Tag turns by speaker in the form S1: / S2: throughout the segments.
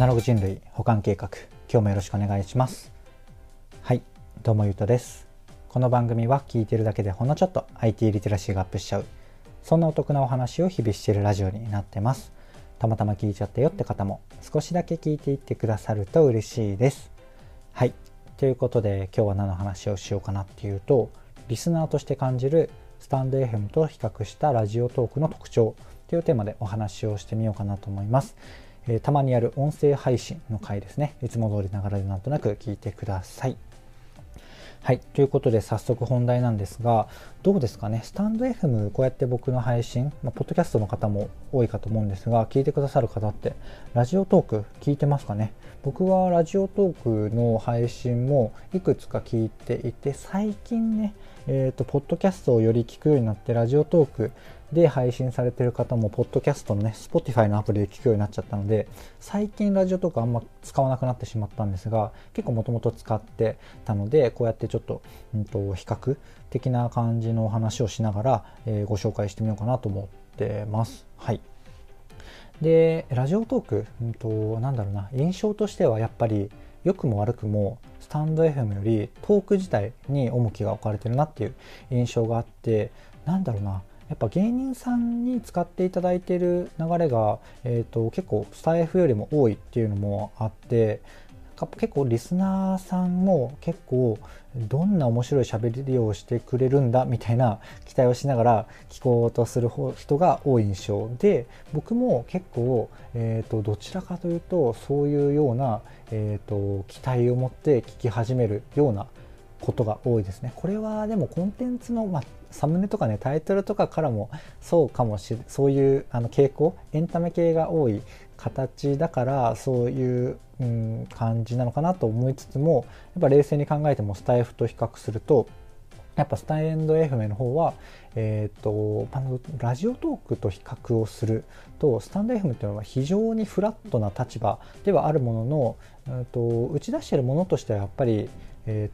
S1: ナログ人類保管計画今日もよろしくお願いします。はいどうもゆうとです。この番組は聞いてるだけでほんのちょっと IT リテラシーがアップしちゃうそんなお得なお話を日々しているラジオになってます。たまたま聞いちゃったよって方も少しだけ聞いていってくださると嬉しいです。はいということで今日は何の話をしようかなっていうとリスナーとして感じるスタンド FM と比較したラジオトークの特徴というテーマでお話をしてみようかなと思います。えー、たまにやる音声配信の回ですね。いつも通りながらでなんとなく聞いてください。はい。ということで早速本題なんですが、どうですかね？スタンド FM、こうやって僕の配信、まあ、ポッドキャストの方も多いかと思うんですが、聞いてくださる方って、ラジオトーク聞いてますかね？僕はラジオトークの配信もいくつか聞いていて、最近ね、えっ、ー、と、ポッドキャストをより聞くようになって、ラジオトークで配信されてる方も、ポッドキャストのね、Spotify のアプリで聞くようになっちゃったので、最近ラジオとかあんま使わなくなってしまったんですが、結構もともと使ってたので、こうやってちょっと、うんと、比較的な感じのお話をしながら、えー、ご紹介してみようかなと思ってます。はい。で、ラジオトーク、うんと、なんだろうな、印象としてはやっぱり、良くも悪くもタンド FM よりトーク自体に重きが置かれてるなっていう印象があってなんだろうな。やっぱ芸人さんに使っていただいている流れが、えーと、結構スタイフよりも多いっていうのもあって結構リスナーさんも結構どんな面白い喋りをしてくれるんだみたいな期待をしながら聞こうとする人が多い印象で僕も結構、えーと、どちらかというとそういうような、えーと期待を持って聞き始めるようなことが多いですね。これはでもコンテンツの、まあ、サムネとかねタイトルとかからもそうかもしれそういうあの傾向エンタメ系が多い形だからそういう、うん、感じなのかなと思いつつもやっぱ冷静に考えてもスタイフと比較するとやっぱスタインド FM の方は、えーと、あのラジオトークと比較をするとスタンド FM っていうのは非常にフラットな立場ではあるものの、えーと打ち出しているものとしてはやっぱり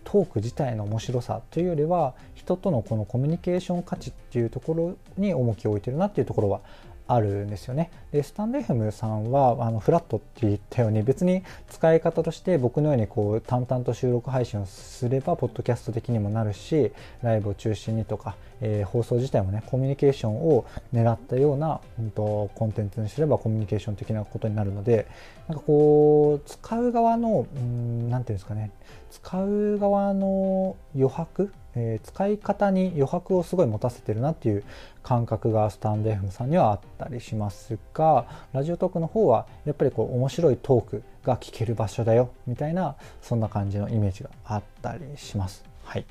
S1: トーク自体の面白さというよりは人とのこのコミュニケーション価値っていうところに重きを置いてるなっていうところはあるんですよね。でスタンレフムさんはあのフラットって言ったように別に使い方として僕のようにこう淡々と収録配信をすればポッドキャスト的にもなるしライブを中心にとか、えー、放送自体もねコミュニケーションを狙ったような、うんと、コンテンツにすればコミュニケーション的なことになるのでなんかこう使う側の何、て言うんですかね使う側の余白えー、使い方に余白をすごい持たせてるなっていう感覚がスタンド FM さんにはあったりしますがラジオトークの方はやっぱりこう面白いトークが聞ける場所だよみたいなそんな感じのイメージがあったりします。はい。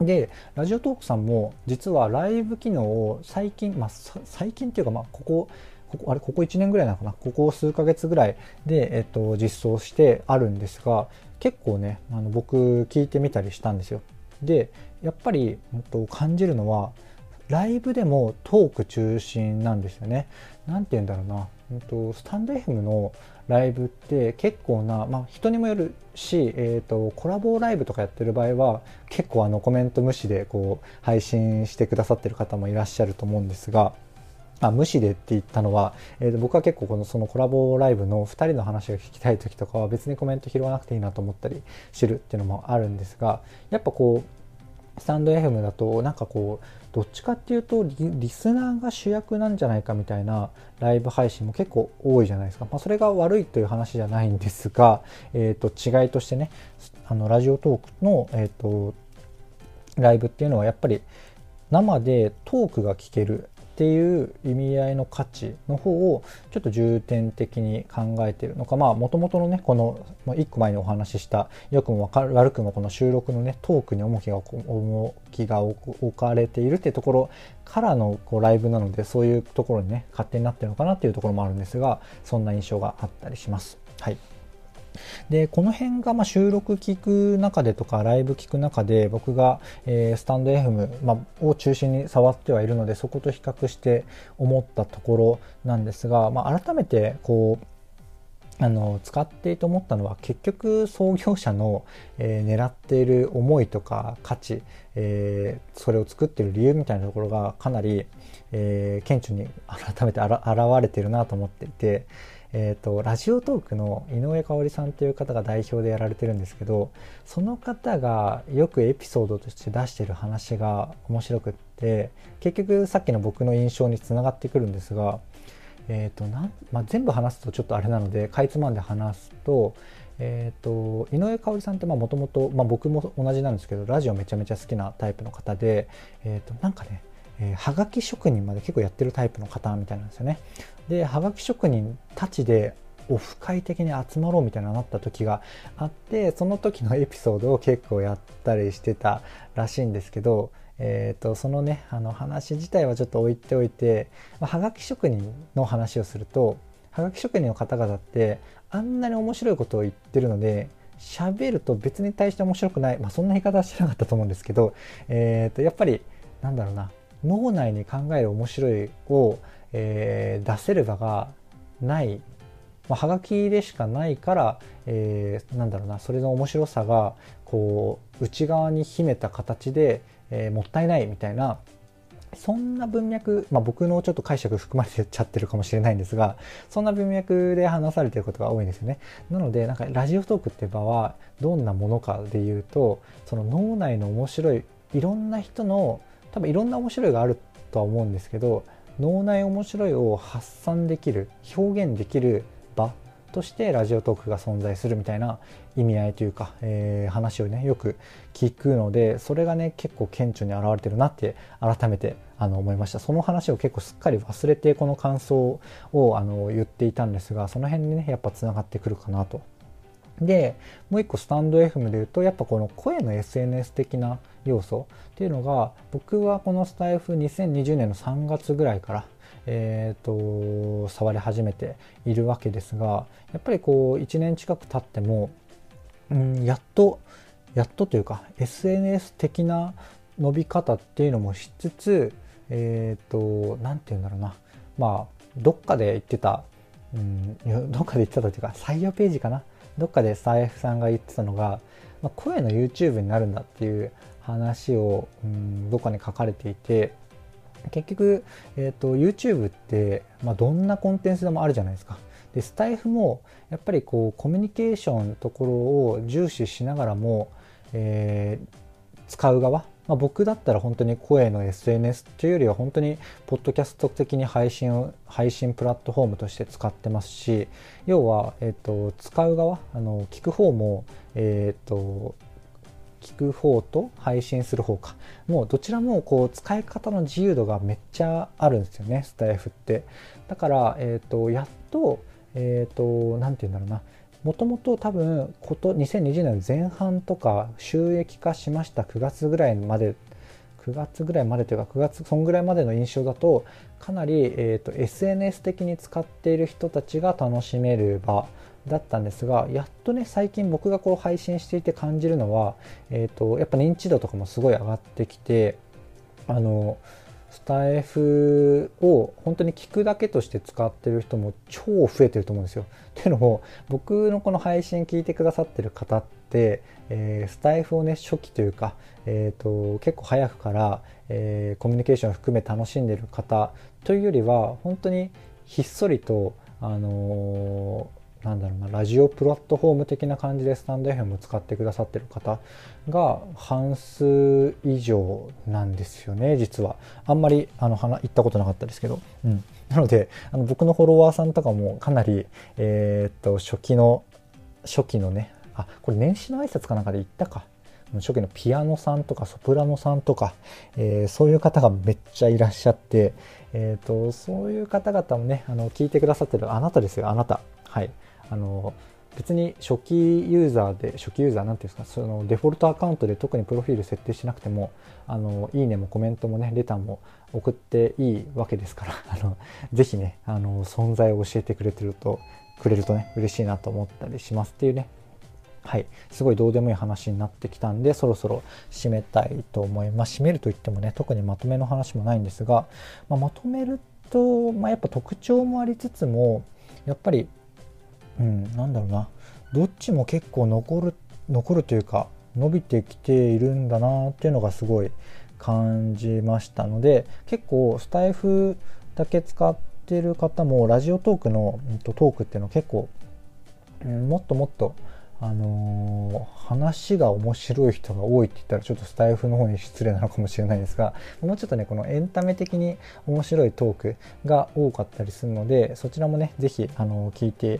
S1: でラジオトークさんも実はライブ機能を最近、まあ、最近っていうか、まあ、ここここあれここ1年ぐらいなのかな？ここ数ヶ月ぐらいで、えっと、実装してあるんですが結構ねあの僕聞いてみたりしたんですよ。でやっぱり、感じるのはライブでもトーク中心なんですよね。なんて言うんだろうな、えっと、スタンド FM のライブって結構な、まあ、人にもよるし、えーと、コラボライブとかやってる場合は結構あのコメント無視でこう配信してくださってる方もいらっしゃると思うんですがあ無視でって言ったのは、えー、と僕は結構このそのコラボライブの2人の話が聞きたい時とかは別にコメント拾わなくていいなと思ったりするっていうのもあるんですがやっぱこうスタンド FM だとなんかこうどっちかっていうとリスナーが主役なんじゃないかみたいなライブ配信も結構多いじゃないですか、まあ、それが悪いという話じゃないんですが、えー、と違いとしてねあのラジオトークの、えーとライブっていうのはやっぱり生でトークが聞けるっていう意味合いの価値の方をちょっと重点的に考えているのかまあもともとのねこの1個前にお話しした良くも悪くもこの収録のねトークに重きが重きが置かれているっていうところからのこうライブなのでそういうところにね勝手になってるのかなっていうところもあるんですがそんな印象があったりします。はいでこの辺がま収録聞く中でとかライブ聞く中で僕が、えー、スタンド FM、まを中心に触ってはいるのでそこと比較して思ったところなんですが、まあ、改めてこうあの使っていて思ったのは結局創業者の、えー、狙っている思いとか価値、えー、それを作っている理由みたいなところがかなり、えー、顕著に改めて現れているなと思っていてえーと、ラジオトークの井上香織さんという方が代表でやられてるんですけどその方がよくエピソードとして出してる話が面白くって結局さっきの僕の印象につながってくるんですが、えーとなんまあ、全部話すとちょっとあれなのでかいつまんで話すと,、えーと、井上香織さんってもともと僕も同じなんですけどラジオめちゃめちゃ好きなタイプの方で、えー、となんかねえ、はがき職人まで結構やってるタイプの方みたいなんですよね。ではがき職人たちでオフ会的に集まろうみたいななった時があってその時のエピソードを結構やったりしてたらしいんですけど、えーと、そのねあの話自体はちょっと置いておいて、まあ、はがき職人の話をするとはがき職人の方々ってあんなに面白いことを言ってるので喋ると別に対して面白くない、まあ、そんな言い方はしてなかったと思うんですけど、えー、とやっぱりなんだろうな脳内に考える面白いを、えー、出せる場がない、まあ、はがきでしかないから、えー、なんだろうなそれの面白さがこう内側に秘めた形で、えー、もったいないみたいなそんな文脈、まあ、僕のちょっと解釈含まれちゃってるかもしれないんですがそんな文脈で話されてることが多いんですよね。なのでなんかラジオトークって場はどんなものかでいうとその脳内の面白いいろんな人の多分いろんな面白いがあるとは思うんですけど脳内面白いを発散できる表現できる場としてラジオトークが存在するみたいな意味合いというか、えー、話をねよく聞くのでそれがね結構顕著に表れてるなって改めてあの思いました。その話を結構すっかり忘れてこの感想をあの言っていたんですがその辺にねやっぱつながってくるかなとでもう一個スタンド FM で言うとやっぱこの声の SNS 的な要素っていうのが僕はこのスタイフ2020年の3月ぐらいから、えーと、触り始めているわけですがやっぱりこう1年近く経っても、うん、やっとやっとというか SNS 的な伸び方っていうのもしつつえっ、ー、と何て言うんだろうな。まあどっかで言ってた、うん、どっかで言ってたというか採用ページかな。どっかでスタイフさんが言ってたのが、まあ、声の YouTube になるんだっていう話を、うん、どっかに書かれていて結局、えーと、YouTube って、まあ、どんなコンテンツでもあるじゃないですか。でスタイフもやっぱりこうコミュニケーションのところを重視しながらも、えー、使う側まあ、僕だったら本当に声の SNS というよりは本当にポッドキャスト的に配信を配信プラットフォームとして使ってますし要は、えーと、使う側あの聞く方も、えーと、聞く方と配信する方かもうどちらもこう使い方の自由度がめっちゃあるんですよねスタイフって。だから、えーと、やっとえ、ー、と何て言うんだろうなもともと多分こと2020年前半とか収益化しました9月ぐらいまで9月ぐらいまでというか9月そんぐらいまでの印象だとかなり、えーと、SNS 的に使っている人たちが楽しめる場だったんですがやっとね最近僕がこう配信していて感じるのは、えーとやっぱ認知度とかもすごい上がってきてあのスタイフを本当に聞くだけとして使ってる人も超増えてると思うんですよ。っていうのも僕のこの配信聞いてくださってる方って、えー、スタイフをね初期というか、えーと、結構早くから、えー、コミュニケーションを含め楽しんでる方というよりは本当にひっそりと、あのなんだろうなラジオプラットフォーム的な感じでスタンド FM を使ってくださってる方が半数以上なんですよね実は。あんまりあの行ったことなかったですけど、うん、なのであの僕のフォロワーさんとかもかなり、えー、っと初期の初期のねあこれ年始の挨拶かなんかで言ったか。初期のピアノさんとかソプラノさんとか、えー、そういう方がめっちゃいらっしゃって、えーとそういう方々もねあの聞いてくださってるあなたですよあなた。はい。あの別に初期ユーザーで初期ユーザーなんていうんですかそのデフォルトアカウントで特にプロフィール設定しなくてもあのいいねもコメントもねレターも送っていいわけですから あのぜひねあの存在を教えてくれてるとくれるとね嬉しいなと思ったりしますっていうね。はい。すごいどうでもいい話になってきたんでそろそろ締めたいと思います。締めるといってもね特にまとめの話もないんですが、まあ、まとめると、まあ、やっぱ特徴もありつつもやっぱりうん、なんだろうな。どっちも結構残る残るというか伸びてきているんだなっていうのがすごい感じましたので結構スタイフだけ使ってる方もラジオトークの、トークっていうのは結構、うん、もっともっとあのー、話が面白い人が多いって言ったらちょっとスタイフの方に失礼なのかもしれないですがもうちょっとねこのエンタメ的に面白いトークが多かったりするのでそちらもね是非、あのー、聞いて、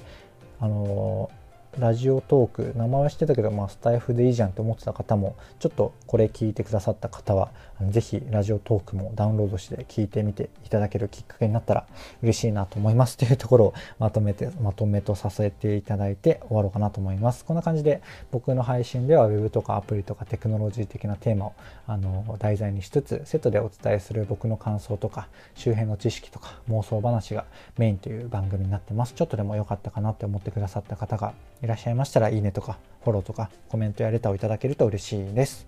S1: あのラジオトーク名前は知ってたけど、まあ、スタイフでいいじゃんって思ってた方もちょっとこれ聞いてくださった方はぜひラジオトークもダウンロードして聞いてみていただけるきっかけになったら嬉しいなと思いますというところをまとめてまとめとさせていただいて終わろうかなと思います。こんな感じで僕の配信では Web とかアプリとかテクノロジー的なテーマをあの題材にしつつセットでお伝えする僕の感想とか周辺の知識とか妄想話がメインという番組になってます。ちょっとでも良かったかなって思ってくださった方がいらっしゃいましたらいいねとかフォローとかコメントやレターをいただけると嬉しいです。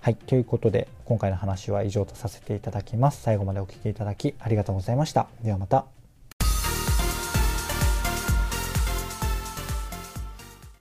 S1: はい。ということで、今回の話は以上とさせていただきます。最後までお聴きいただきありがとうございました。ではまた。